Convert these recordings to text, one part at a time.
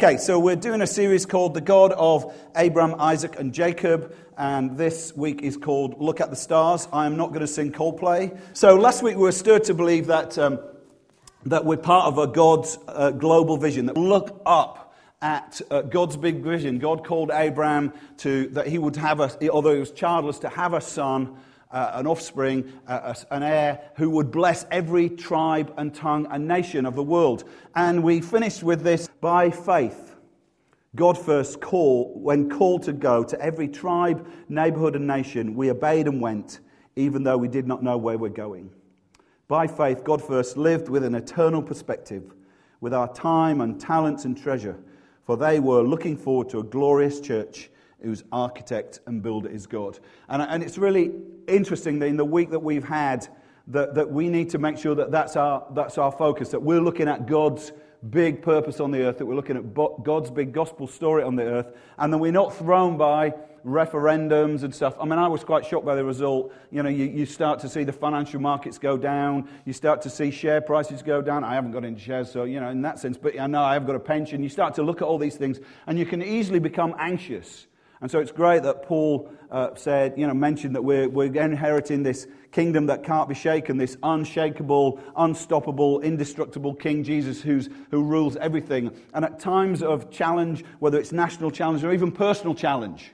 Okay, so we're doing a series called The God of Abraham, Isaac, and Jacob, and this week is called Look at the Stars. I am not going to sing Coldplay. So last week we were stirred to believe that, um, that we're part of a God's uh, global vision, that look up at uh, God's big vision. God called Abraham to, that he would have a, although he was childless, to have a son uh, an offspring, uh, an heir who would bless every tribe and tongue and nation of the world. And we finished with this by faith. God first call, when called to go to every tribe, neighborhood, and nation, we obeyed and went, even though we did not know where we're going. By faith, God first lived with an eternal perspective, with our time and talents and treasure, for they were looking forward to a glorious church whose architect and builder is God. And, and it's really interesting that in the week that we've had, that, that we need to make sure that that's our, that's our focus, that we're looking at God's big purpose on the earth, that we're looking at God's big gospel story on the earth, and that we're not thrown by referendums and stuff. I mean, I was quite shocked by the result. You know, you, you start to see the financial markets go down, you start to see share prices go down. I haven't got any shares, so, you know, in that sense, but I know I have got a pension. You start to look at all these things, and you can easily become anxious and so it's great that Paul uh, said, you know, mentioned that we're, we're inheriting this kingdom that can't be shaken, this unshakable, unstoppable, indestructible King Jesus who's, who rules everything. And at times of challenge, whether it's national challenge or even personal challenge,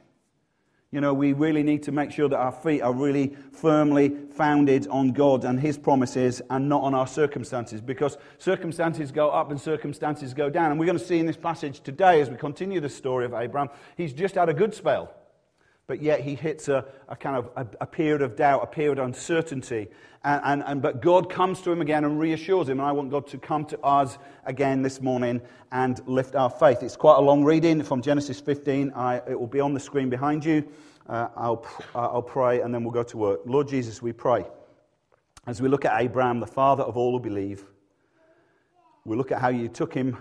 you know, we really need to make sure that our feet are really firmly founded on God and His promises and not on our circumstances because circumstances go up and circumstances go down. And we're going to see in this passage today as we continue the story of Abraham, he's just had a good spell. But yet he hits a, a kind of a, a, period of doubt, a period of uncertainty. And, and, and, but God comes to him again and reassures him. And I want God to come to us again this morning and lift our faith. It's quite a long reading from Genesis 15. I, it will be on the screen behind you. Uh, I'll, uh, I'll pray and then we'll go to work. Lord Jesus, we pray. As we look at Abraham, the father of all who believe, we look at how you took him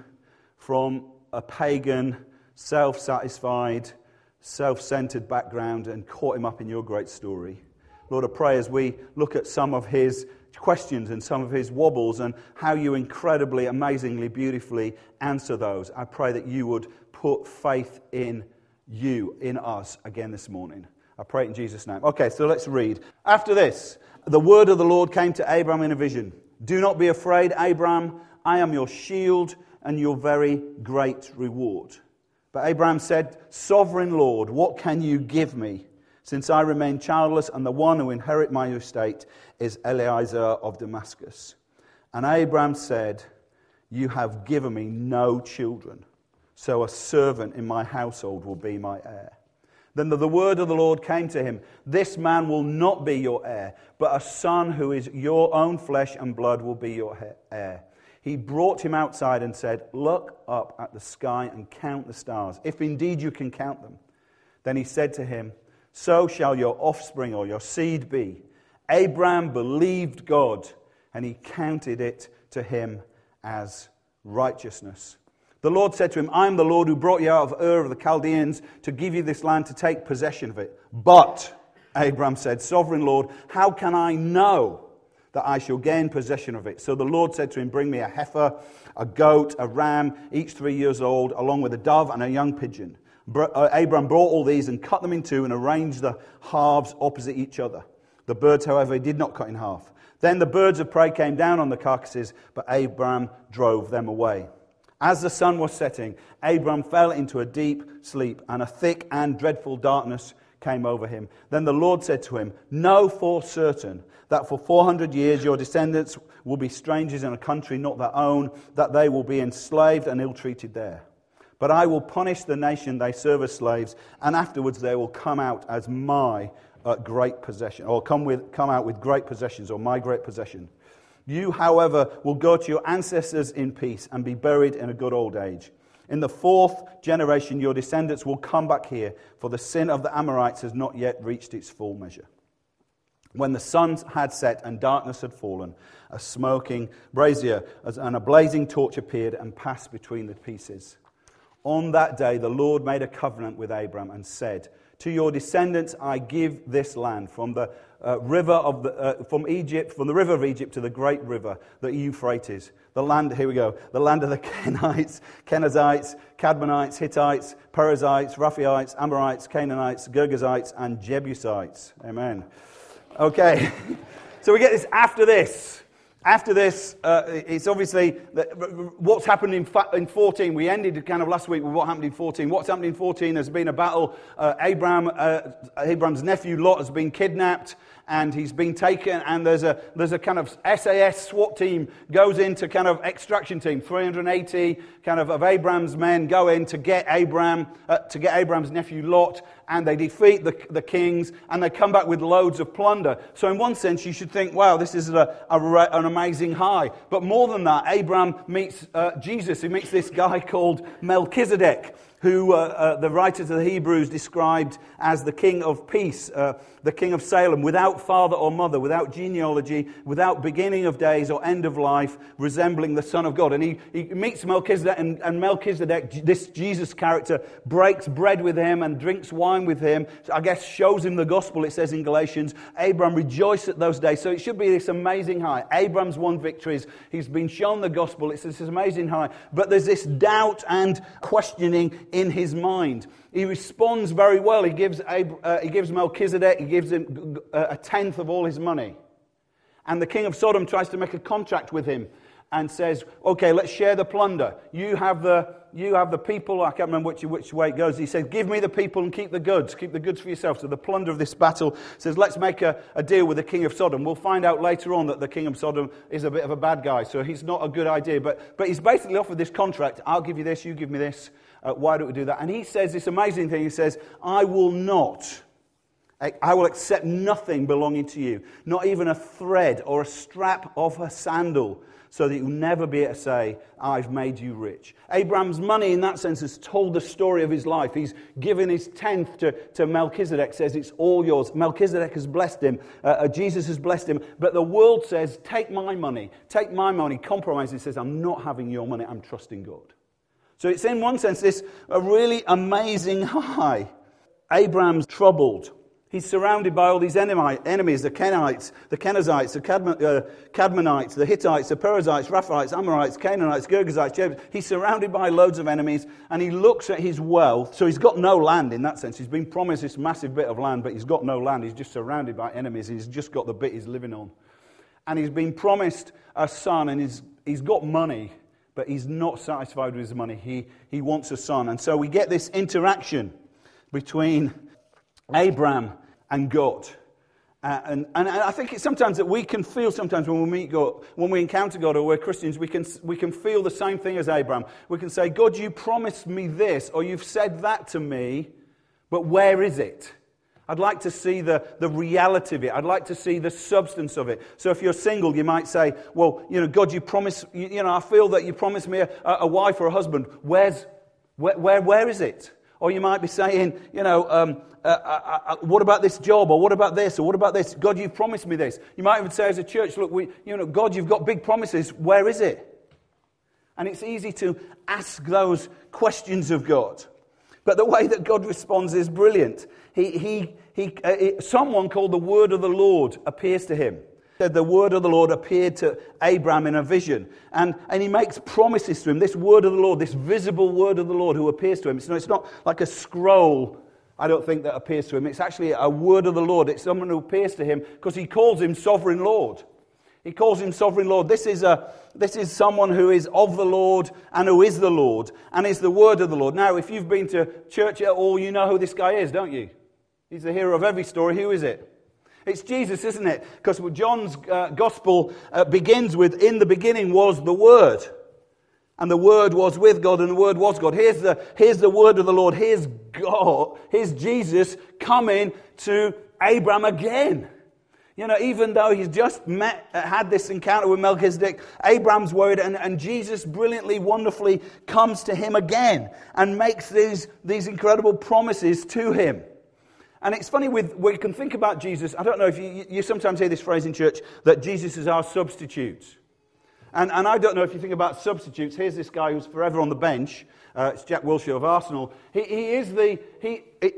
from a pagan, self satisfied, self centered background and caught him up in your great story. Lord, I pray as we look at some of his questions and some of his wobbles and how you incredibly, amazingly, beautifully answer those, I pray that you would put faith in you, in us, again this morning. I pray in Jesus' name. Okay, so let's read. After this, the word of the Lord came to Abram in a vision. Do not be afraid, Abram. I am your shield and your very great reward. But Abraham said, Sovereign Lord, what can you give me? Since I remain childless, and the one who inherit my estate is Eliezer of Damascus. And Abraham said, You have given me no children, so a servant in my household will be my heir. Then the, the word of the Lord came to him This man will not be your heir, but a son who is your own flesh and blood will be your heir. He brought him outside and said, Look up at the sky and count the stars, if indeed you can count them. Then he said to him, So shall your offspring or your seed be. Abraham believed God, and he counted it to him as righteousness. The Lord said to him, I am the Lord who brought you out of Ur of the Chaldeans to give you this land to take possession of it. But, Abraham said, Sovereign Lord, how can I know? That I shall gain possession of it. So the Lord said to him, Bring me a heifer, a goat, a ram, each three years old, along with a dove and a young pigeon. Uh, Abram brought all these and cut them in two and arranged the halves opposite each other. The birds, however, he did not cut in half. Then the birds of prey came down on the carcasses, but Abram drove them away. As the sun was setting, Abram fell into a deep sleep, and a thick and dreadful darkness came over him. Then the Lord said to him, Know for certain that for 400 years your descendants will be strangers in a country not their own, that they will be enslaved and ill treated there. But I will punish the nation they serve as slaves, and afterwards they will come out as my uh, great possession, or come, with, come out with great possessions, or my great possession. You, however, will go to your ancestors in peace and be buried in a good old age. In the fourth generation, your descendants will come back here, for the sin of the Amorites has not yet reached its full measure. When the sun had set and darkness had fallen, a smoking brazier and a blazing torch appeared and passed between the pieces. On that day, the Lord made a covenant with Abram and said, To your descendants I give this land, from the uh, river of the, uh, from Egypt, from the river of Egypt to the great river, the Euphrates. The land, here we go, the land of the Kenites, Kenizzites, Kadmonites, Hittites, Perizzites, Rephaites, Amorites, Canaanites, Girgashites, and Jebusites. Amen. Okay, so we get this after this. After this, uh, it's obviously what's happened in, in 14. We ended kind of last week with what happened in 14. What's happened in 14 There's been a battle. Uh, Abraham, uh, Abraham's nephew Lot has been kidnapped and he's been taken, and there's a, there's a kind of SAS SWAT team goes into kind of extraction team. 380 kind of of Abraham's men go in to get Abraham, uh, to get Abraham's nephew Lot, and they defeat the, the kings, and they come back with loads of plunder. So in one sense, you should think, wow, this is a, a, an amazing high. But more than that, Abraham meets uh, Jesus. He meets this guy called Melchizedek who uh, uh, the writers of the Hebrews described as the king of peace, uh, the king of Salem, without father or mother, without genealogy, without beginning of days or end of life, resembling the Son of God. And he, he meets Melchizedek, and, and Melchizedek, this Jesus character, breaks bread with him and drinks wine with him. I guess shows him the gospel, it says in Galatians. Abram rejoiced at those days. So it should be this amazing high. Abram's won victories. He's been shown the gospel. It's this amazing high. But there's this doubt and questioning in his mind. He responds very well. He gives, uh, he gives Melchizedek, he gives him a tenth of all his money. And the king of Sodom tries to make a contract with him and says, okay, let's share the plunder. You have the, you have the people. I can't remember which, which way it goes. He says, give me the people and keep the goods. Keep the goods for yourself. So the plunder of this battle says, let's make a, a deal with the king of Sodom. We'll find out later on that the king of Sodom is a bit of a bad guy. So he's not a good idea. But, but he's basically offered this contract. I'll give you this. You give me this. Uh, why don't we do that? And he says this amazing thing. He says, I will not. I will accept nothing belonging to you, not even a thread or a strap of a sandal, so that you'll never be able to say, I've made you rich. Abraham's money, in that sense, has told the story of his life. He's given his tenth to, to Melchizedek, says it's all yours. Melchizedek has blessed him, uh, uh, Jesus has blessed him. But the world says, Take my money, take my money, compromise. He says, I'm not having your money, I'm trusting God. So it's in one sense this a really amazing high. Abraham's troubled. He's surrounded by all these enemy, enemies the Kenites, the Kenizzites, the uh, Kadmonites, the Hittites, the Perizzites, Rephaites, Amorites, Canaanites, Girgashites. Jebus. He's surrounded by loads of enemies and he looks at his wealth. So he's got no land in that sense. He's been promised this massive bit of land, but he's got no land. He's just surrounded by enemies. He's just got the bit he's living on. And he's been promised a son and he's, he's got money but he's not satisfied with his money. He, he wants a son. And so we get this interaction between Abraham and God. Uh, and, and I think it's sometimes that we can feel sometimes when we meet God, when we encounter God or we're Christians, we can, we can feel the same thing as Abraham. We can say, God, you promised me this, or you've said that to me, but where is it? I'd like to see the, the reality of it. I'd like to see the substance of it. So if you're single, you might say, well, you know, God, you promise, you, you know, I feel that you promised me a, a wife or a husband. Where's, where, where, where is it? Or you might be saying, you know, um, uh, uh, uh, what about this job? Or what about this? Or what about this? God, you've promised me this. You might even say as a church, look, we, you know, God, you've got big promises. Where is it? And it's easy to ask those questions of God. But the way that God responds is brilliant. He, he, he, uh, someone called the word of the Lord appears to him. Said the word of the Lord appeared to Abraham in a vision. And, and he makes promises to him. This word of the Lord, this visible word of the Lord who appears to him. It's, it's not like a scroll, I don't think, that appears to him. It's actually a word of the Lord. It's someone who appears to him because he calls him sovereign Lord. He calls him sovereign Lord. This is, a, this is someone who is of the Lord and who is the Lord and is the word of the Lord. Now, if you've been to church at all, you know who this guy is, don't you? He's the hero of every story. Who is it? It's Jesus, isn't it? Because John's uh, gospel uh, begins with, In the beginning was the Word. And the Word was with God, and the Word was God. Here's the, here's the word of the Lord. Here's God. Here's Jesus coming to Abraham again. You know, even though he's just met, uh, had this encounter with Melchizedek, Abraham's worried, and, and Jesus brilliantly, wonderfully comes to him again and makes these, these incredible promises to him. And it's funny with we can think about Jesus. I don't know if you, you sometimes hear this phrase in church that Jesus is our substitute. And, and I don't know if you think about substitutes. Here's this guy who's forever on the bench. Uh, it's Jack Wilshere of Arsenal. He, he is the. He, it,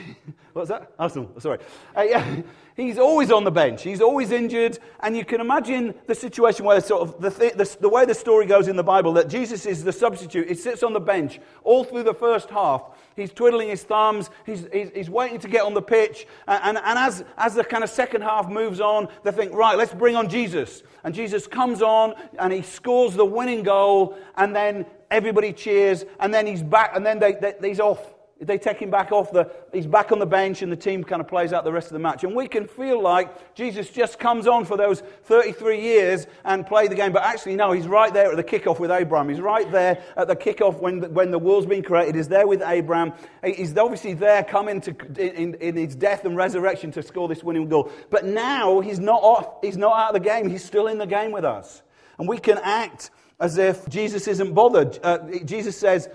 what's that? Arsenal, sorry. Uh, yeah, He's always on the bench. He's always injured. And you can imagine the situation where sort of the, th- the, the, way the story goes in the Bible that Jesus is the substitute. He sits on the bench all through the first half. He's twiddling his thumbs. He's, he's, he's waiting to get on the pitch. And, and, and as, as the kind of second half moves on, they think, right, let's bring on Jesus. And Jesus comes on and he scores the winning goal. And then everybody cheers. And then he's back. And then they, they, he's off. They take him back off the, he's back on the bench and the team kind of plays out the rest of the match. And we can feel like Jesus just comes on for those 33 years and play the game. But actually, no, he's right there at the kickoff with Abraham. He's right there at the kickoff when the, when the world's been created. He's there with Abraham. He's obviously there coming to, in, in his death and resurrection to score this winning goal. But now he's not, off, he's not out of the game. He's still in the game with us. And we can act as if Jesus isn't bothered. Uh, Jesus says,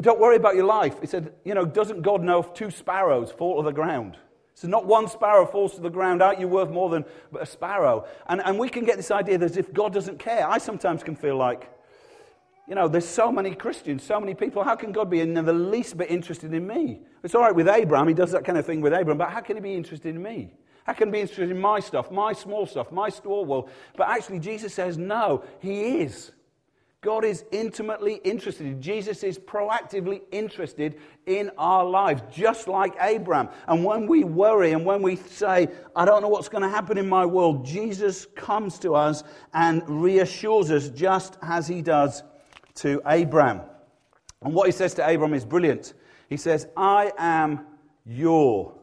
Don't worry about your life. He said, You know, doesn't God know if two sparrows fall to the ground? So, not one sparrow falls to the ground. Aren't you worth more than a sparrow? And, and we can get this idea that as if God doesn't care. I sometimes can feel like, you know, there's so many Christians, so many people. How can God be in the least bit interested in me? It's all right with Abraham. He does that kind of thing with Abraham. But how can he be interested in me? How can he be interested in my stuff, my small stuff, my store world? But actually, Jesus says, no, he is. God is intimately interested. Jesus is proactively interested in our lives, just like Abraham. And when we worry and when we say, I don't know what's going to happen in my world, Jesus comes to us and reassures us, just as he does to Abraham. And what he says to Abraham is brilliant. He says, I am your.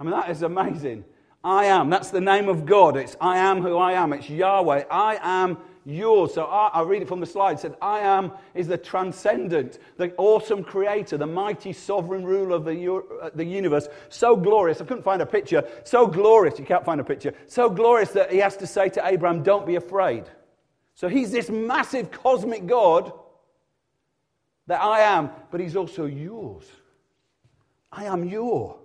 I mean, that is amazing. I am. That's the name of God. It's I am who I am. It's Yahweh. I am yours. So I, I read it from the slide. It said, I am is the transcendent, the awesome creator, the mighty sovereign ruler of the, uh, the universe. So glorious. I couldn't find a picture. So glorious. You can't find a picture. So glorious that he has to say to Abraham, Don't be afraid. So he's this massive cosmic God that I am, but he's also yours. I am your.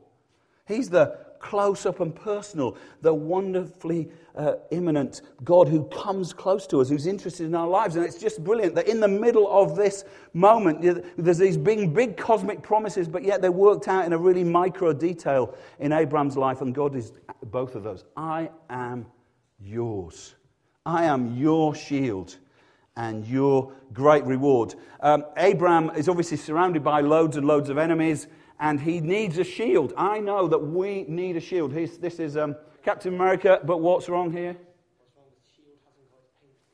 He's the close up and personal, the wonderfully uh, immanent God who comes close to us, who's interested in our lives. And it's just brilliant that in the middle of this moment, there's these big, big cosmic promises, but yet they're worked out in a really micro detail in Abraham's life, and God is both of those. I am yours. I am your shield and your great reward. Um, Abraham is obviously surrounded by loads and loads of enemies and he needs a shield. I know that we need a shield. He's, this is um, Captain America, but what's wrong here?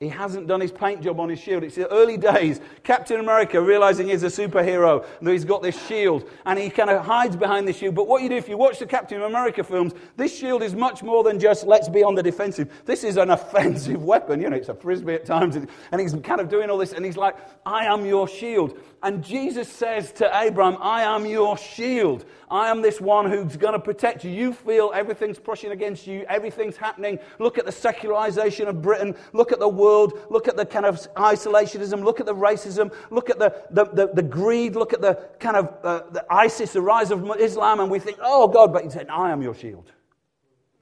He hasn't done his paint job on his shield. It's the early days. Captain America realizing he's a superhero, that he's got this shield, and he kind of hides behind the shield. But what you do if you watch the Captain America films, this shield is much more than just let's be on the defensive. This is an offensive weapon. You know, it's a frisbee at times, and he's kind of doing all this, and he's like, I am your shield. And Jesus says to Abraham, I am your shield. I am this one who's going to protect you. You feel everything's pushing against you, everything's happening. Look at the secularization of Britain. Look at the world. Look at the kind of isolationism. Look at the racism. Look at the, the, the, the greed. Look at the kind of uh, the ISIS, the rise of Islam. And we think, oh God, but he said, I am your shield.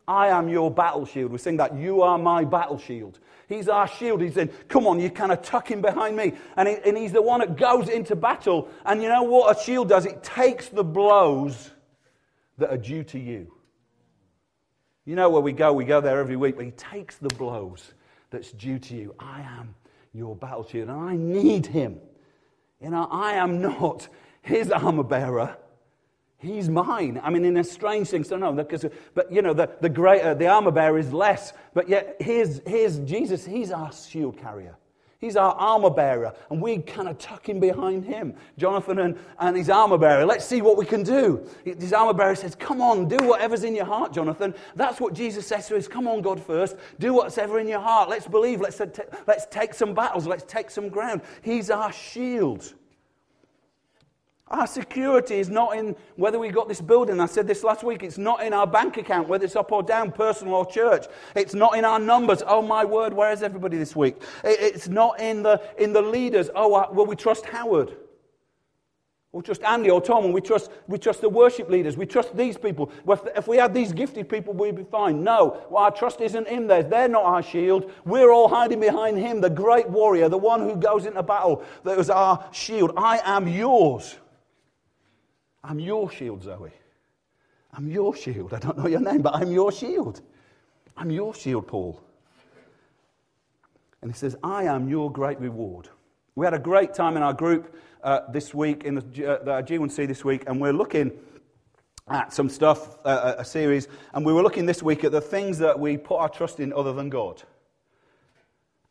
I am your battle shield. We sing that, you are my battle shield. He's our shield. He's in, come on, you kind of tuck him behind me. And, he, and he's the one that goes into battle. And you know what a shield does? It takes the blows that are due to you. You know where we go, we go there every week, but he takes the blows that's due to you. I am your battle shield, and I need him. You know, I am not his armor bearer. He's mine. I mean, in a strange thing, so no, because, but you know, the, the greater, the armor bearer is less. But yet, here's, here's Jesus, he's our shield carrier. He's our armor bearer, and we kind of tuck him behind him. Jonathan and, and his armor bearer. Let's see what we can do. His armor bearer says, Come on, do whatever's in your heart, Jonathan. That's what Jesus says to us. Come on, God first. Do what's ever in your heart. Let's believe. Let's, uh, let's take some battles. Let's take some ground. He's our shield. Our security is not in whether we got this building. I said this last week. It's not in our bank account, whether it's up or down, personal or church. It's not in our numbers. Oh my word, where is everybody this week? It's not in the, in the leaders. Oh, uh, well, we trust Howard. Or trust Andy or Tom, we trust, we trust the worship leaders. We trust these people. If we had these gifted people, we'd be fine. No, well, our trust isn't in theirs. They're not our shield. We're all hiding behind him, the great warrior, the one who goes into battle. That was our shield. I am yours. I'm your shield, Zoe. I'm your shield. I don't know your name, but I'm your shield. I'm your shield, Paul. And he says, I am your great reward. We had a great time in our group uh, this week, in the, uh, the G1C this week, and we're looking at some stuff, uh, a series, and we were looking this week at the things that we put our trust in other than God.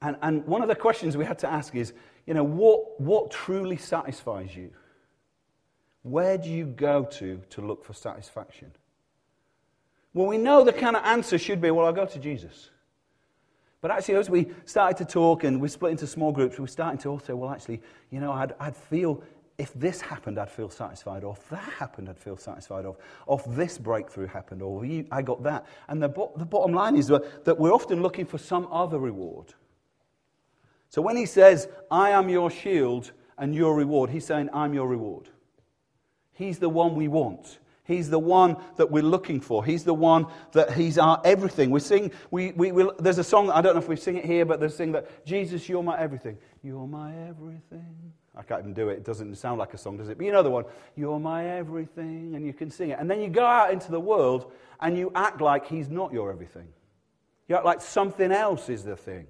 And, and one of the questions we had to ask is, you know, what, what truly satisfies you? Where do you go to to look for satisfaction? Well, we know the kind of answer should be, well, I'll go to Jesus. But actually, as we started to talk and we split into small groups, we were starting to also, well, actually, you know, I'd, I'd feel, if this happened, I'd feel satisfied. Or if that happened, I'd feel satisfied. Or if this breakthrough happened, or I got that. And the, the bottom line is that we're often looking for some other reward. So when he says, I am your shield and your reward, he's saying, I'm your reward. He's the one we want. He's the one that we're looking for. He's the one that He's our everything. We sing, we, we, we, there's a song, I don't know if we sing it here, but there's a sing that, Jesus, you're my everything. You're my everything. I can't even do it. It doesn't sound like a song, does it? But you know the one. You're my everything. And you can sing it. And then you go out into the world and you act like He's not your everything. You act like something else is the thing.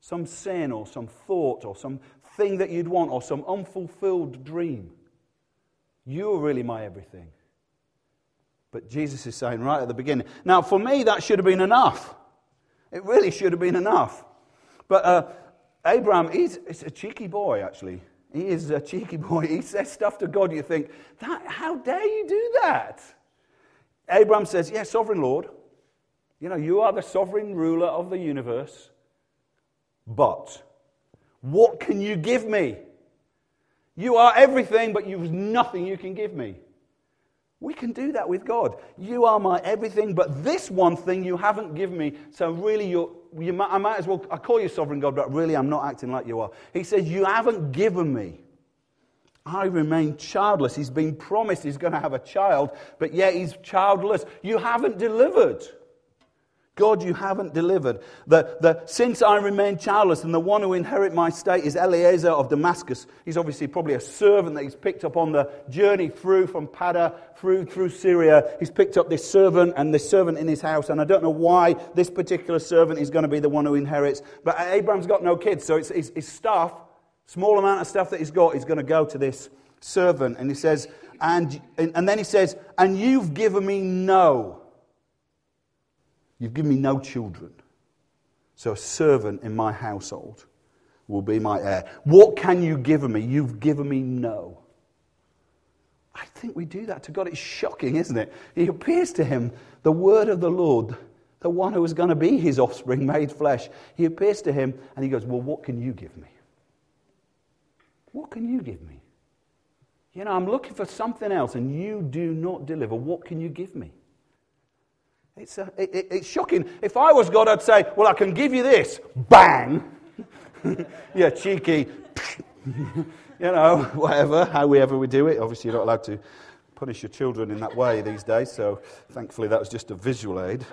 Some sin or some thought or some thing that you'd want or some unfulfilled dream. You're really my everything. But Jesus is saying right at the beginning. Now, for me, that should have been enough. It really should have been enough. But uh, Abraham, he's, he's a cheeky boy, actually. He is a cheeky boy. He says stuff to God, you think, that, how dare you do that? Abraham says, Yes, sovereign Lord. You know, you are the sovereign ruler of the universe. But what can you give me? You are everything, but you've nothing you can give me. We can do that with God. You are my everything, but this one thing you haven't given me. So really, you're, you might, I might as well. I call you sovereign God, but really, I'm not acting like you are. He says, "You haven't given me. I remain childless." He's been promised he's going to have a child, but yet he's childless. You haven't delivered. God, you haven't delivered. The, the, since I remain childless, and the one who inherit my state is Eliezer of Damascus. He's obviously probably a servant that he's picked up on the journey through from Padan through, through Syria. He's picked up this servant and this servant in his house. And I don't know why this particular servant is going to be the one who inherits. But Abraham's got no kids, so it's his, his stuff, small amount of stuff that he's got, is going to go to this servant. And he says, and, and then he says, and you've given me no You've given me no children. So a servant in my household will be my heir. What can you give me? You've given me no. I think we do that to God. It's shocking, isn't it? He appears to him, the word of the Lord, the one who is going to be his offspring made flesh. He appears to him and he goes, Well, what can you give me? What can you give me? You know, I'm looking for something else and you do not deliver. What can you give me? It's, a, it, it's shocking. If I was God, I'd say, Well, I can give you this. Bang! yeah, cheeky. you know, whatever, however we do it. Obviously, you're not allowed to punish your children in that way these days, so thankfully that was just a visual aid.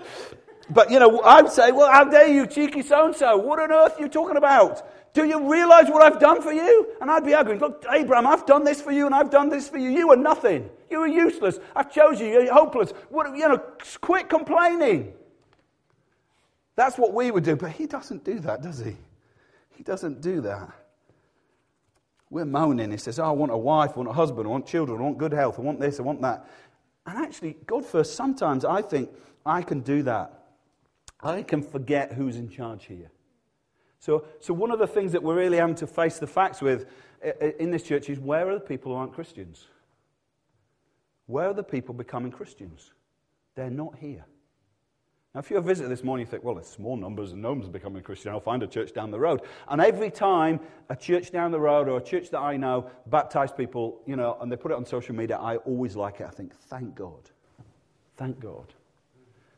But, you know, I'd say, Well, how dare you, cheeky so and so? What on earth are you talking about? Do you realize what I've done for you? And I'd be arguing, Look, Abraham, I've done this for you and I've done this for you. You are nothing. You are useless. I've chosen you. You're hopeless. What, you know, quit complaining. That's what we would do. But he doesn't do that, does he? He doesn't do that. We're moaning. He says, oh, I want a wife, I want a husband, I want children, I want good health, I want this, I want that. And actually, God first, sometimes I think I can do that. I can forget who's in charge here. So, so one of the things that we're really having to face the facts with in this church is where are the people who aren't Christians? Where are the people becoming Christians? They're not here. Now, if you're a visitor this morning, you think, well, it's small numbers and no one's becoming Christian. I'll find a church down the road. And every time a church down the road or a church that I know baptize people, you know, and they put it on social media, I always like it. I think, thank God. Thank God.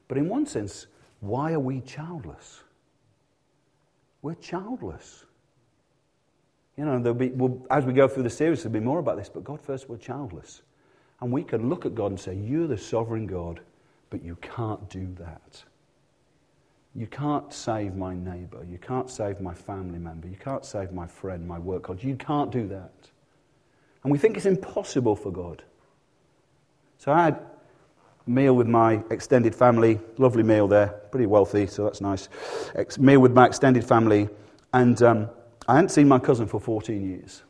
But in one sense, why are we childless? We're childless. You know, there'll be, we'll, as we go through the series, there'll be more about this, but God first, we're childless. And we can look at God and say, You're the sovereign God, but you can't do that. You can't save my neighbor. You can't save my family member. You can't save my friend, my work colleague. You can't do that. And we think it's impossible for God. So I meal with my extended family, lovely meal there, pretty wealthy, so that's nice. Ex- meal with my extended family, and um, I hadn't seen my cousin for 14 years.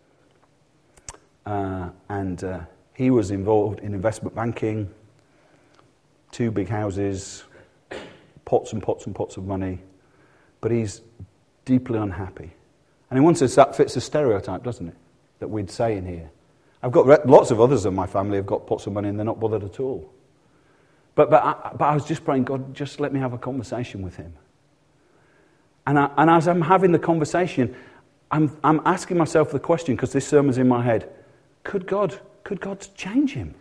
Uh, and uh, he was involved in investment banking, two big houses, pots and pots and pots of money, but he's deeply unhappy. And in one sense, that fits the stereotype, doesn't it? That we'd say in here. I've got lots of others in my family have got pots of money and they're not bothered at all. But, but, I, but I was just praying, God, just let me have a conversation with him. And, I, and as I'm having the conversation, I'm, I'm asking myself the question, because this sermon's in my head could God, could God change him?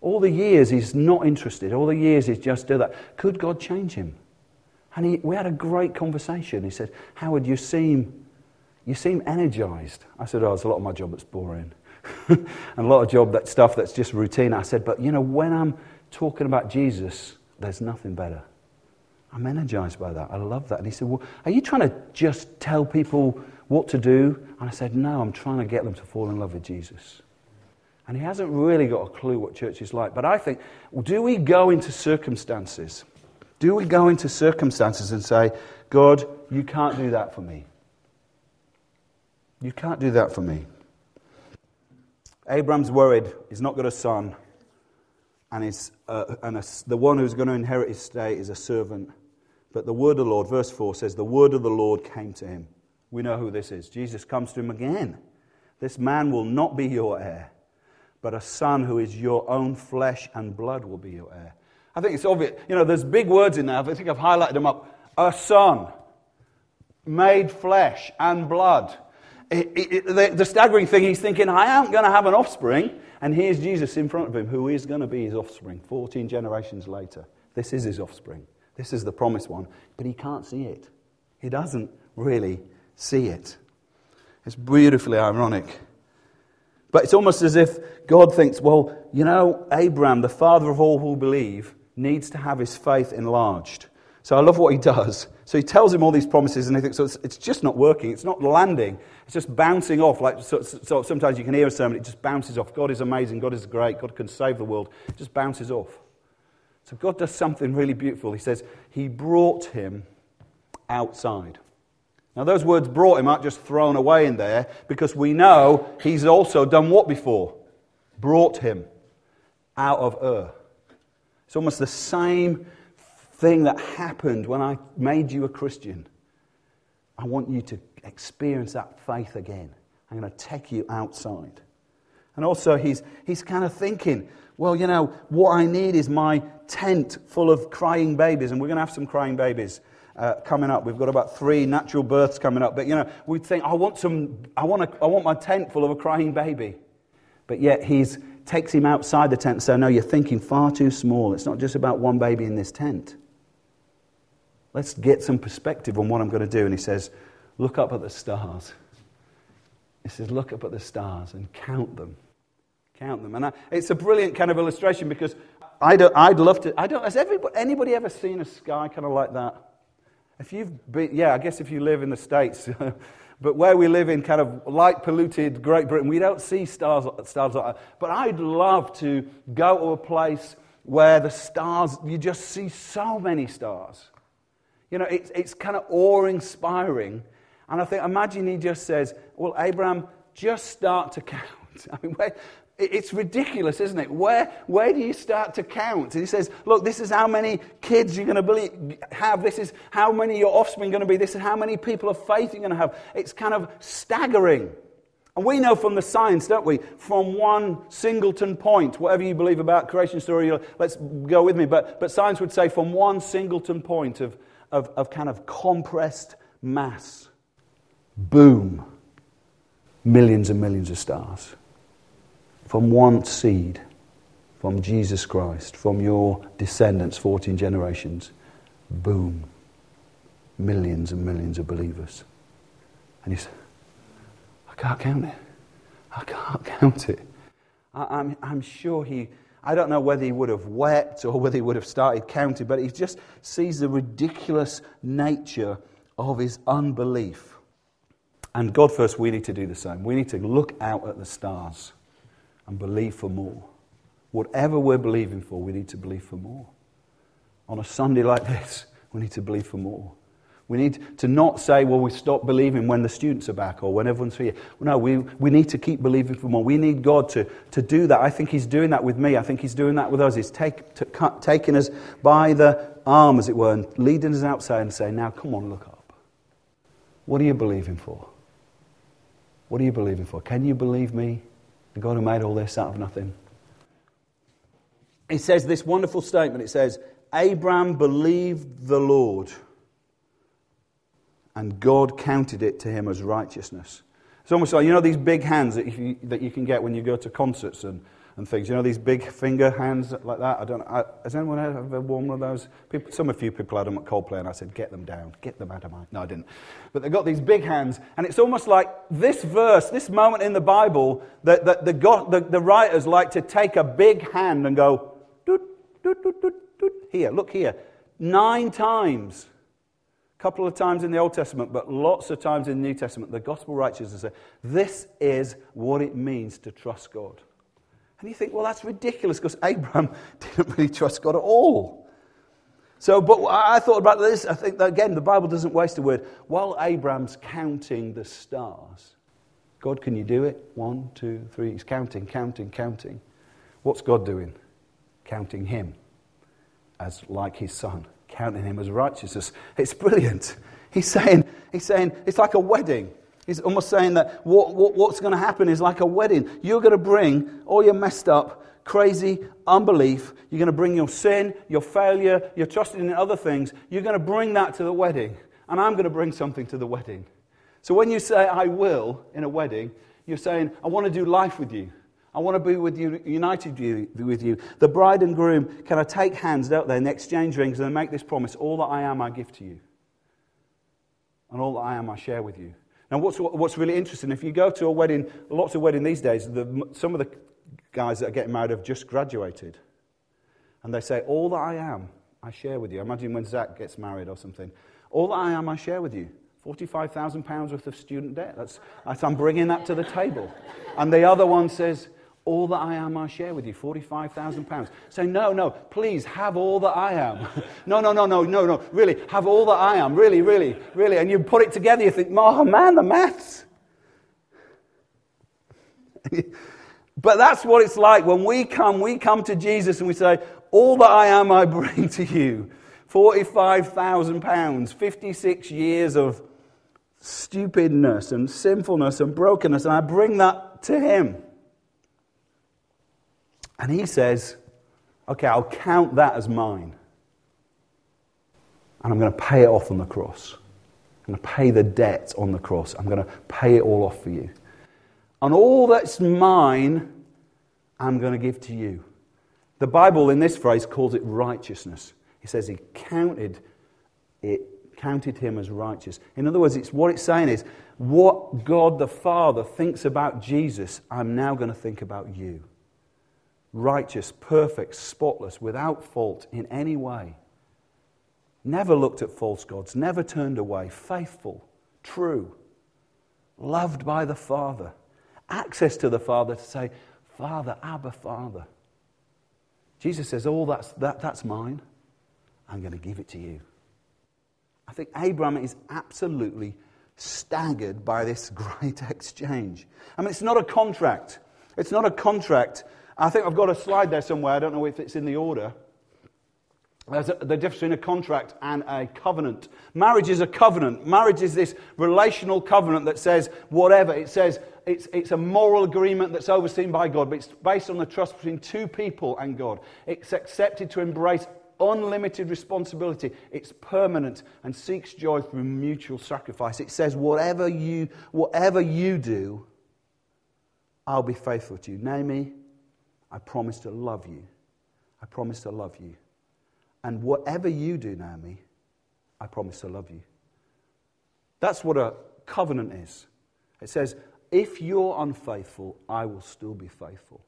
All the years he's not interested, all the years he's just do that. Could God change him? And he, we had a great conversation. He said, Howard, you seem, you seem energized. I said, Oh, it's a lot of my job that's boring. and a lot of job that stuff that's just routine. I said, But you know, when I'm talking about Jesus, there's nothing better. I'm energized by that. I love that. And he said, Well, are you trying to just tell people what to do? And I said, No, I'm trying to get them to fall in love with Jesus. And he hasn't really got a clue what church is like. But I think, do we go into circumstances? Do we go into circumstances and say, God, you can't do that for me? You can't do that for me. Abraham's worried. He's not got a son. And, he's, uh, and a, the one who's going to inherit his estate is a servant. But the word of the Lord, verse 4 says, The word of the Lord came to him. We know who this is. Jesus comes to him again. This man will not be your heir, but a son who is your own flesh and blood will be your heir. I think it's obvious. You know, there's big words in there. I think I've highlighted them up. A son made flesh and blood. It, it, the, the staggering thing, he's thinking, I am going to have an offspring. And here's Jesus in front of him, who is going to be his offspring 14 generations later. This is his offspring. This is the promised one, but he can't see it. He doesn't really see it. It's beautifully ironic. But it's almost as if God thinks, well, you know, Abraham, the father of all who believe, needs to have his faith enlarged. So I love what he does. So he tells him all these promises, and he thinks, so it's, it's just not working. It's not landing. It's just bouncing off. Like so, so sometimes you can hear a sermon, it just bounces off. God is amazing. God is great. God can save the world. It just bounces off. So God does something really beautiful. He says, He brought him outside. Now, those words brought him aren't just thrown away in there because we know he's also done what before? Brought him out of Ur. It's almost the same thing that happened when I made you a Christian. I want you to experience that faith again. I'm going to take you outside. And also, he's, he's kind of thinking, well, you know, what I need is my tent full of crying babies, and we're going to have some crying babies. Uh, coming up, we've got about three natural births coming up. But you know, we'd think, I want some, I want, a, I want my tent full of a crying baby. But yet he takes him outside the tent and says, No, you're thinking far too small. It's not just about one baby in this tent. Let's get some perspective on what I'm going to do. And he says, Look up at the stars. He says, Look up at the stars and count them count them. And I, it's a brilliant kind of illustration because I I'd love to. I don't, has anybody ever seen a sky kind of like that? If you've been, yeah, I guess if you live in the States, but where we live in kind of light polluted Great Britain, we don't see stars, stars like that. But I'd love to go to a place where the stars, you just see so many stars. You know, it's, it's kind of awe inspiring. And I think, imagine he just says, Well, Abraham, just start to count. I mean, where, It's ridiculous, isn't it? Where, where do you start to count? And he says, Look, this is how many kids you're going to have. This is how many your offspring are going to be. This is how many people of faith you're going to have. It's kind of staggering. And we know from the science, don't we? From one singleton point, whatever you believe about creation story, let's go with me. But, but science would say from one singleton point of, of, of kind of compressed mass, boom, millions and millions of stars from one seed, from Jesus Christ, from your descendants, 14 generations, boom, millions and millions of believers. And you say, I can't count it. I can't count it. I, I'm, I'm sure he, I don't know whether he would have wept or whether he would have started counting, but he just sees the ridiculous nature of his unbelief. And God first, we need to do the same. We need to look out at the stars and believe for more. Whatever we're believing for, we need to believe for more. On a Sunday like this, we need to believe for more. We need to not say, well, we stop believing when the students are back or when everyone's here. No, we, we need to keep believing for more. We need God to, to do that. I think He's doing that with me. I think He's doing that with us. He's take, to, taking us by the arm, as it were, and leading us outside and saying, now come on, look up. What are you believing for? What are you believing for? Can you believe me? The God who made all this out of nothing. He says this wonderful statement. It says, Abram believed the Lord, and God counted it to him as righteousness. It's almost like, you know, these big hands that you, that you can get when you go to concerts and and things. You know, these big finger hands like that. I don't know. Has anyone ever worn one of those? People, some a few people had them at Coldplay, and I said, get them down. Get them out of my. No, I didn't. But they've got these big hands, and it's almost like this verse, this moment in the Bible, that, that the, God, the, the writers like to take a big hand and go, doot, doot, doot, doot, doot. here, look here. Nine times couple of times in the Old Testament, but lots of times in the New Testament, the gospel say, This is what it means to trust God. And you think, well, that's ridiculous because Abraham didn't really trust God at all. So, but I thought about this. I think that, again, the Bible doesn't waste a word. While Abraham's counting the stars, God, can you do it? One, two, three. He's counting, counting, counting. What's God doing? Counting him as like his son, counting him as righteousness. It's brilliant. He's saying, he's saying it's like a wedding. He's almost saying that what, what, what's going to happen is like a wedding. You're going to bring all your messed up, crazy unbelief. You're going to bring your sin, your failure, your trusting in other things. You're going to bring that to the wedding. And I'm going to bring something to the wedding. So when you say, I will, in a wedding, you're saying, I want to do life with you. I want to be with you, united with you. The bride and groom can I take hands, don't they, and exchange rings and make this promise all that I am, I give to you. And all that I am, I share with you. Now, what's, what's really interesting, if you go to a wedding, lots of weddings these days, the, some of the guys that are getting married have just graduated. And they say, All that I am, I share with you. Imagine when Zach gets married or something. All that I am, I share with you. £45,000 worth of student debt. That's, I'm bringing that to the table. And the other one says, all that I am, I share with you, £45,000. Say, no, no, please have all that I am. no, no, no, no, no, no, really, have all that I am, really, really, really. And you put it together, you think, oh man, the maths. but that's what it's like when we come, we come to Jesus and we say, all that I am, I bring to you. £45,000, 56 years of stupidness and sinfulness and brokenness, and I bring that to Him. And he says, Okay, I'll count that as mine. And I'm going to pay it off on the cross. I'm going to pay the debt on the cross. I'm going to pay it all off for you. And all that's mine, I'm going to give to you. The Bible, in this phrase, calls it righteousness. He says he counted it, counted him as righteous. In other words, it's what it's saying is what God the Father thinks about Jesus, I'm now going to think about you righteous, perfect, spotless, without fault in any way. Never looked at false gods, never turned away, faithful, true, loved by the Father, access to the Father to say, Father, Abba, Father. Jesus says, Oh, that's, that, that's mine. I'm going to give it to you. I think Abraham is absolutely staggered by this great exchange. I mean, it's not a contract. It's not a contract. I think I've got a slide there somewhere. I don't know if it's in the order. There's a, the difference between a contract and a covenant. Marriage is a covenant. Marriage is this relational covenant that says whatever. It says it's, it's a moral agreement that's overseen by God, but it's based on the trust between two people and God. It's accepted to embrace unlimited responsibility. It's permanent and seeks joy through mutual sacrifice. It says, whatever you, whatever you do, I'll be faithful to you. Naomi, I promise to love you. I promise to love you. And whatever you do, Naomi, I promise to love you. That's what a covenant is. It says, if you're unfaithful, I will still be faithful.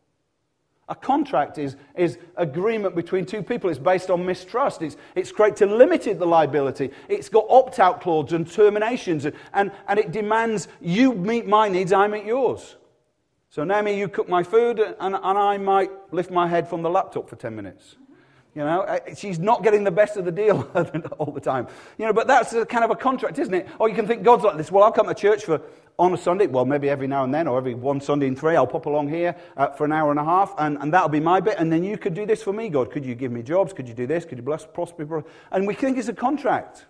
A contract is, is agreement between two people. It's based on mistrust. It's, it's great to limit the liability. It's got opt out clauses and terminations, and, and, and it demands you meet my needs, I meet yours. So, Naomi, you cook my food, and, and I might lift my head from the laptop for 10 minutes. You know, she's not getting the best of the deal all the time. You know, but that's a kind of a contract, isn't it? Or you can think God's like this. Well, I'll come to church for on a Sunday. Well, maybe every now and then, or every one Sunday in three, I'll pop along here uh, for an hour and a half, and, and that'll be my bit. And then you could do this for me, God. Could you give me jobs? Could you do this? Could you bless, prosper? And we think it's a contract,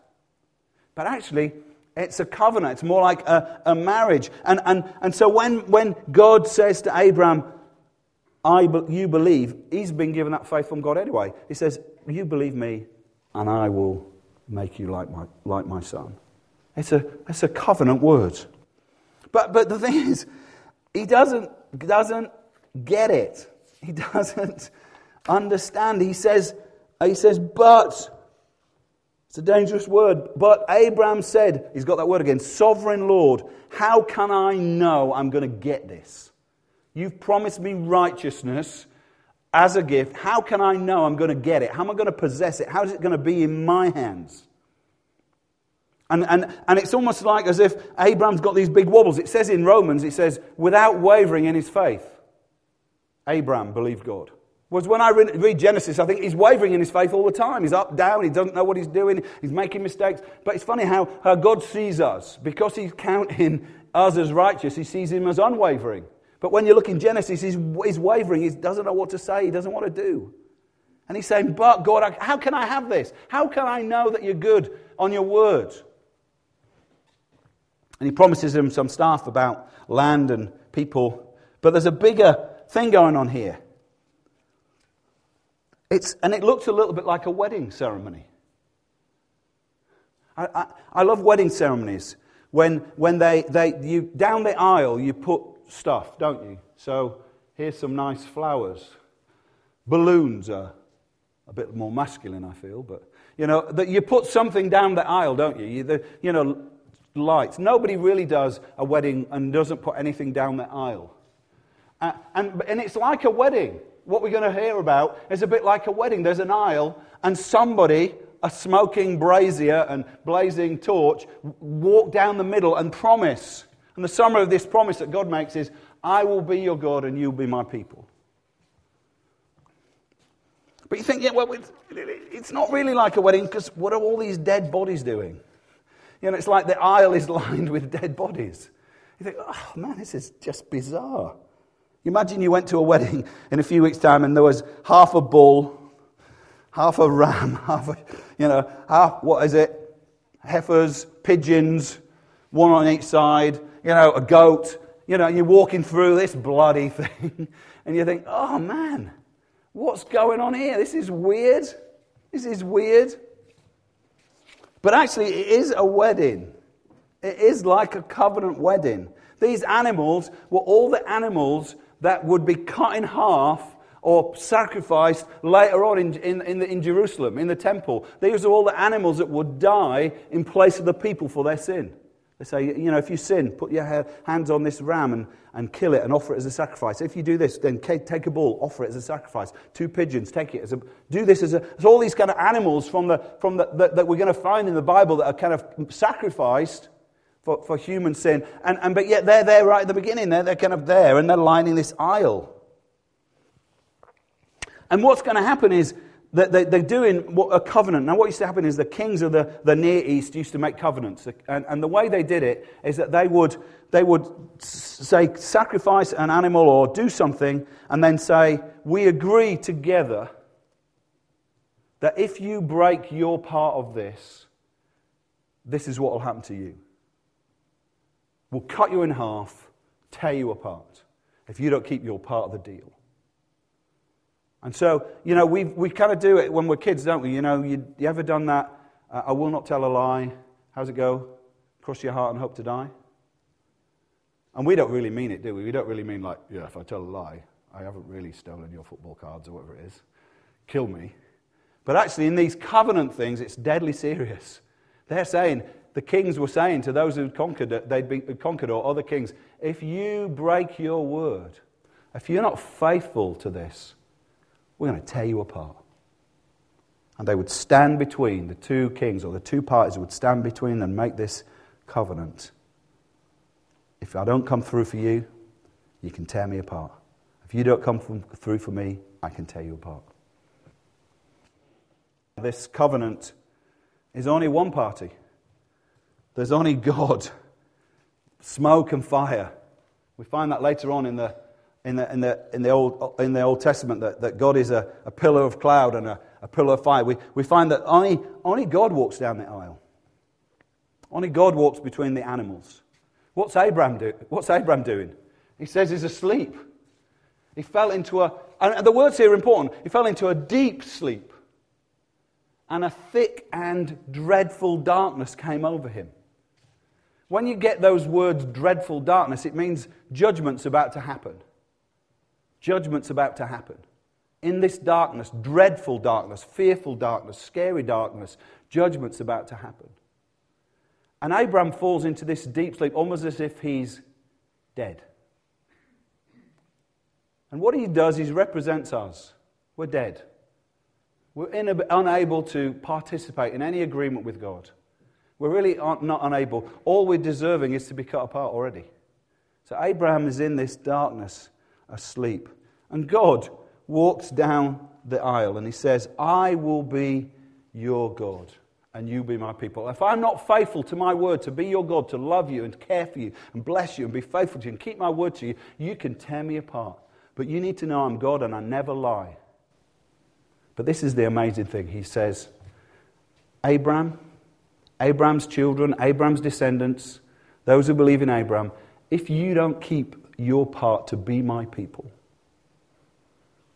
but actually, it's a covenant. It's more like a, a marriage. And, and, and so when, when God says to Abraham, I, you believe, he's been given that faith from God anyway. He says, You believe me, and I will make you like my, like my son. It's a, it's a covenant word. But, but the thing is, he doesn't, doesn't get it. He doesn't understand. He says, he says, but, it's a dangerous word, but Abraham said, he's got that word again, sovereign Lord, how can I know I'm going to get this? You've promised me righteousness as a gift. How can I know I'm going to get it? How am I going to possess it? How is it going to be in my hands? And, and, and it's almost like as if Abraham's got these big wobbles. It says in Romans, it says, without wavering in his faith, Abraham believed God. Whereas when I read Genesis, I think he's wavering in his faith all the time. He's up, down, he doesn't know what he's doing, he's making mistakes. But it's funny how, how God sees us. Because he's counting us as righteous, he sees him as unwavering. But when you look in Genesis, he's, he's wavering. He doesn't know what to say. He doesn't want to do. And he's saying, But God, how can I have this? How can I know that you're good on your word? And he promises him some stuff about land and people. But there's a bigger thing going on here. It's, and it looks a little bit like a wedding ceremony. I, I, I love wedding ceremonies when, when they, they, you, down the aisle you put stuff, don't you? So here's some nice flowers. Balloons are a bit more masculine, I feel, but you know, that you put something down the aisle, don't you? You, the, you know, lights. Nobody really does a wedding and doesn't put anything down the aisle. Uh, and, and it's like a wedding. What we're going to hear about is a bit like a wedding. There's an aisle, and somebody, a smoking brazier and blazing torch, walk down the middle and promise and the summary of this promise that God makes is, I will be your God and you'll be my people. But you think, yeah, well, it's not really like a wedding because what are all these dead bodies doing? You know, it's like the aisle is lined with dead bodies. You think, oh man, this is just bizarre. Imagine you went to a wedding in a few weeks' time and there was half a bull, half a ram, half a, you know, half, what is it? Heifers, pigeons, one on each side, you know, a goat, you know, you're walking through this bloody thing, and you think, oh man, what's going on here? This is weird. This is weird. But actually, it is a wedding. It is like a covenant wedding. These animals were all the animals that would be cut in half or sacrificed later on in, in, in, the, in, Jerusalem, in the temple. These are all the animals that would die in place of the people for their sin. They say, you know, if you sin, put your hands on this ram and, and kill it and offer it as a sacrifice. If you do this, then take a bull, offer it as a sacrifice. Two pigeons, take it as a. Do this as a. There's all these kind of animals from the, from the, that we're going to find in the Bible that are kind of sacrificed for, for human sin. And, and, but yet they're there right at the beginning. They're, they're kind of there and they're lining this aisle. And what's going to happen is that they, they're doing a covenant. Now, what used to happen is the kings of the, the Near East used to make covenants. And, and the way they did it is that they would, they would say, sacrifice an animal or do something, and then say, We agree together that if you break your part of this, this is what will happen to you. We'll cut you in half, tear you apart, if you don't keep your part of the deal. And so, you know, we we kind of do it when we're kids, don't we? You know, you, you ever done that? Uh, I will not tell a lie. How's it go? Cross your heart and hope to die. And we don't really mean it, do we? We don't really mean like, yeah, if I tell a lie, I haven't really stolen your football cards or whatever it is. Kill me. But actually, in these covenant things, it's deadly serious. They're saying, the kings were saying to those who had conquered, they'd be conquered or other kings, if you break your word, if you're not faithful to this, we're going to tear you apart. And they would stand between the two kings, or the two parties would stand between and make this covenant. If I don't come through for you, you can tear me apart. If you don't come through for me, I can tear you apart. This covenant is only one party. There's only God, smoke and fire. We find that later on in the in the, in the, in the, Old, in the Old Testament that, that God is a, a pillar of cloud and a, a pillar of fire. We, we find that only, only God walks down the aisle. Only God walks between the animals. What's Abraham, do, what's Abraham doing? He says he's asleep. He fell into a, and the words here are important, he fell into a deep sleep. And a thick and dreadful darkness came over him. When you get those words, dreadful darkness, it means judgment's about to happen. Judgment's about to happen. In this darkness, dreadful darkness, fearful darkness, scary darkness, judgment's about to happen. And Abraham falls into this deep sleep almost as if he's dead. And what he does is represents us. We're dead. We're unable to participate in any agreement with God. We're really not unable. All we're deserving is to be cut apart already. So Abraham is in this darkness asleep. And God walks down the aisle and he says, I will be your God and you be my people. If I'm not faithful to my word, to be your God, to love you and care for you and bless you and be faithful to you and keep my word to you, you can tear me apart. But you need to know I'm God and I never lie. But this is the amazing thing. He says, Abraham, Abraham's children, Abraham's descendants, those who believe in Abraham, if you don't keep your part to be my people.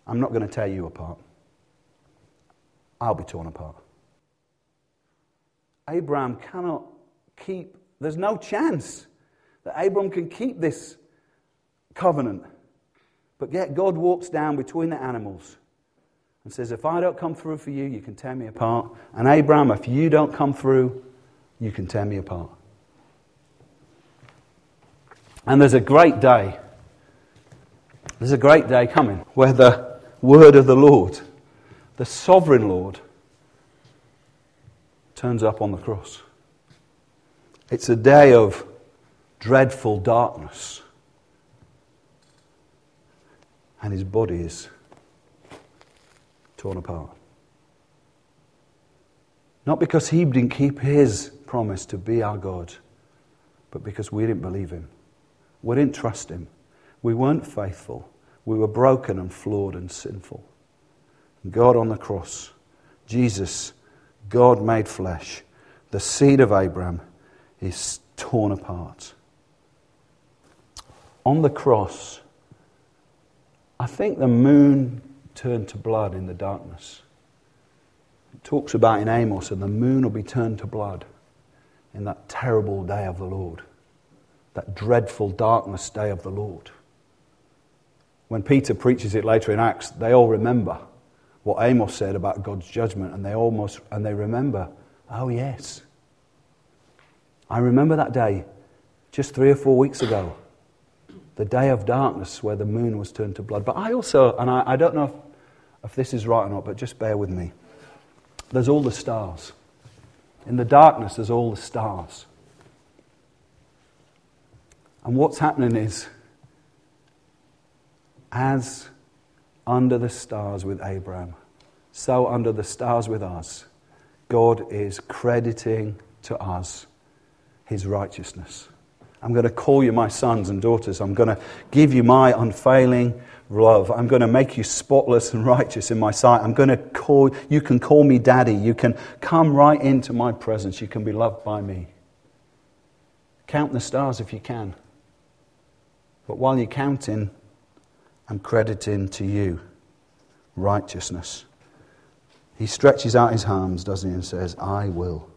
I'm not going to tear you apart. I'll be torn apart. Abraham cannot keep, there's no chance that Abraham can keep this covenant. But yet God walks down between the animals and says, If I don't come through for you, you can tear me apart. And Abraham, if you don't come through, you can tear me apart. And there's a great day there's a great day coming where the word of the Lord, the sovereign Lord, turns up on the cross. It's a day of dreadful darkness. And his body is torn apart. Not because he didn't keep his promise to be our God, but because we didn't believe him. We didn't trust him. We weren't faithful. We were broken and flawed and sinful. God on the cross, Jesus, God made flesh, the seed of Abraham, is torn apart. On the cross, I think the moon turned to blood in the darkness. It talks about in Amos, and the moon will be turned to blood in that terrible day of the Lord, that dreadful darkness day of the Lord when Peter preaches it later in Acts, they all remember what Amos said about God's judgment, and they almost and they remember, oh yes. I remember that day just three or four weeks ago, the day of darkness where the moon was turned to blood. But I also, and I, I don't know if, if this is right or not, but just bear with me. There's all the stars. In the darkness, there's all the stars. And what's happening is as under the stars with Abraham, so under the stars with us, God is crediting to us his righteousness. I'm going to call you my sons and daughters. I'm going to give you my unfailing love. I'm going to make you spotless and righteous in my sight. I'm going to call, you can call me daddy. You can come right into my presence. You can be loved by me. Count the stars if you can. But while you're counting, I'm crediting to you righteousness. He stretches out his arms, doesn't he, and says, I will.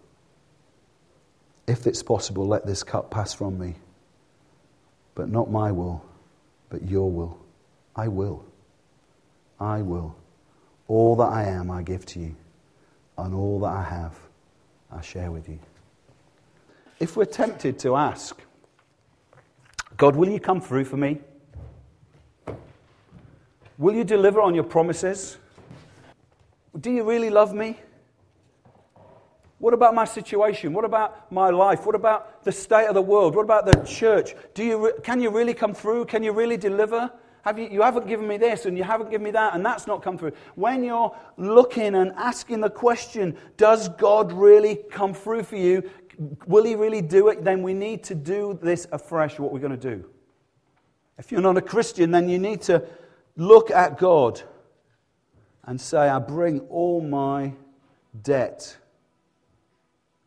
If it's possible, let this cup pass from me. But not my will, but your will. I will. I will. All that I am, I give to you. And all that I have, I share with you. If we're tempted to ask, God, will you come through for me? Will you deliver on your promises? Do you really love me? What about my situation? What about my life? What about the state of the world? What about the church? Do you re- can you really come through? Can you really deliver? Have you, you haven't given me this and you haven't given me that, and that's not come through. When you're looking and asking the question, does God really come through for you? Will He really do it? Then we need to do this afresh, what we're going to do. If you're not a Christian, then you need to look at God and say, I bring all my debt,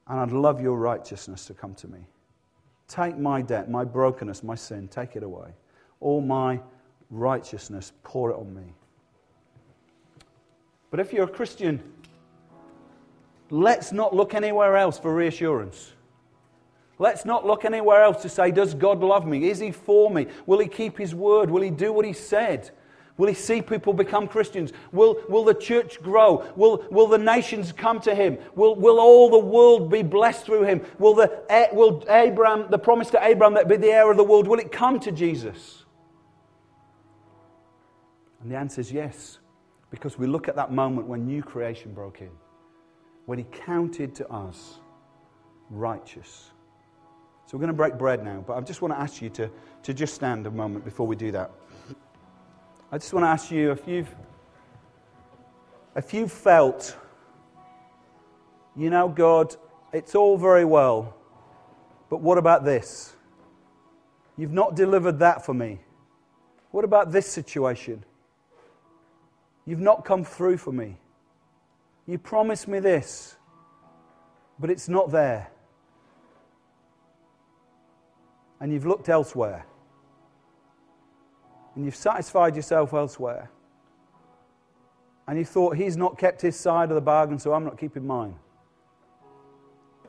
and I'd love your righteousness to come to me. Take my debt, my brokenness, my sin, take it away. All my righteousness, pour it on me. But if you're a Christian, let's not look anywhere else for reassurance. Let's not look anywhere else to say, Does God love me? Is He for me? Will He keep His word? Will He do what He said? Will he see people become Christians? Will, will the church grow? Will, will the nations come to him? Will, will all the world be blessed through him? Will, the, eh, will Abraham, the promise to Abraham that be the heir of the world, will it come to Jesus? And the answer is yes, because we look at that moment when new creation broke in, when he counted to us righteous. So we're going to break bread now, but I just want to ask you to, to just stand a moment before we do that. I just want to ask you if you've, if you've felt, you know, God, it's all very well, but what about this? You've not delivered that for me. What about this situation? You've not come through for me. You promised me this, but it's not there. And you've looked elsewhere and you've satisfied yourself elsewhere, and you thought he's not kept his side of the bargain, so I'm not keeping mine,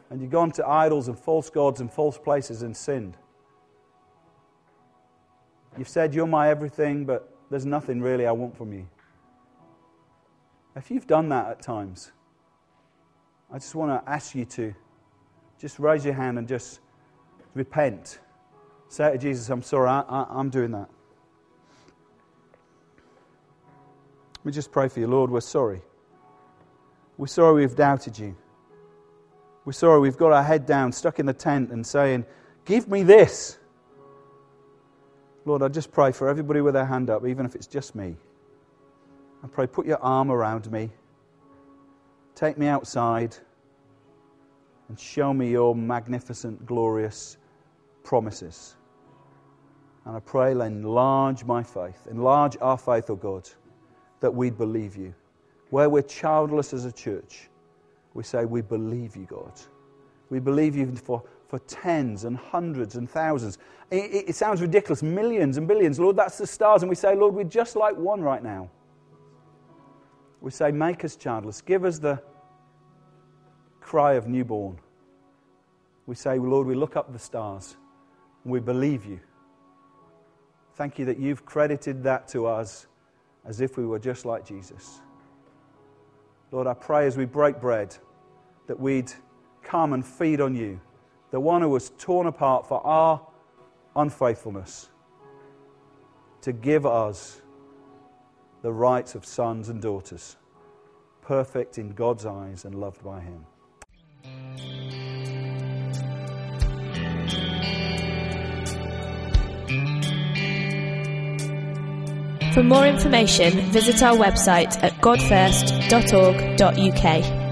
and you've gone to idols and false gods and false places and sinned. You've said, You're my everything, but there's nothing really I want from you. If you've done that at times, I just want to ask you to just raise your hand and just repent. Say to Jesus, I'm sorry, I, am doing that. Me just pray for you, Lord. We're sorry. We're sorry we've doubted you. We're sorry we've got our head down, stuck in the tent, and saying, Give me this. Lord, I just pray for everybody with their hand up, even if it's just me. I pray, put your arm around me. Take me outside and show me your magnificent, glorious promises. And I pray, enlarge my faith, enlarge our faith, O oh God that we'd believe you. Where we're childless as a church, we say, We believe you, God. We believe you for, for tens and hundreds and thousands. It, it sounds ridiculous, millions and billions. Lord, that's the stars. And we say, Lord, we're just like one right now. We say, Make us childless. Give us the cry of newborn. We say, Lord, we look up the stars and we believe you. Thank you that you've credited that to us as if we were just like Jesus. Lord, I pray as we break bread that we'd come and feed on you, the one who was torn apart for our unfaithfulness, to give us the rights of sons and daughters, perfect in God's eyes and loved by Him. For more information, visit our website at godfirst.org.uk.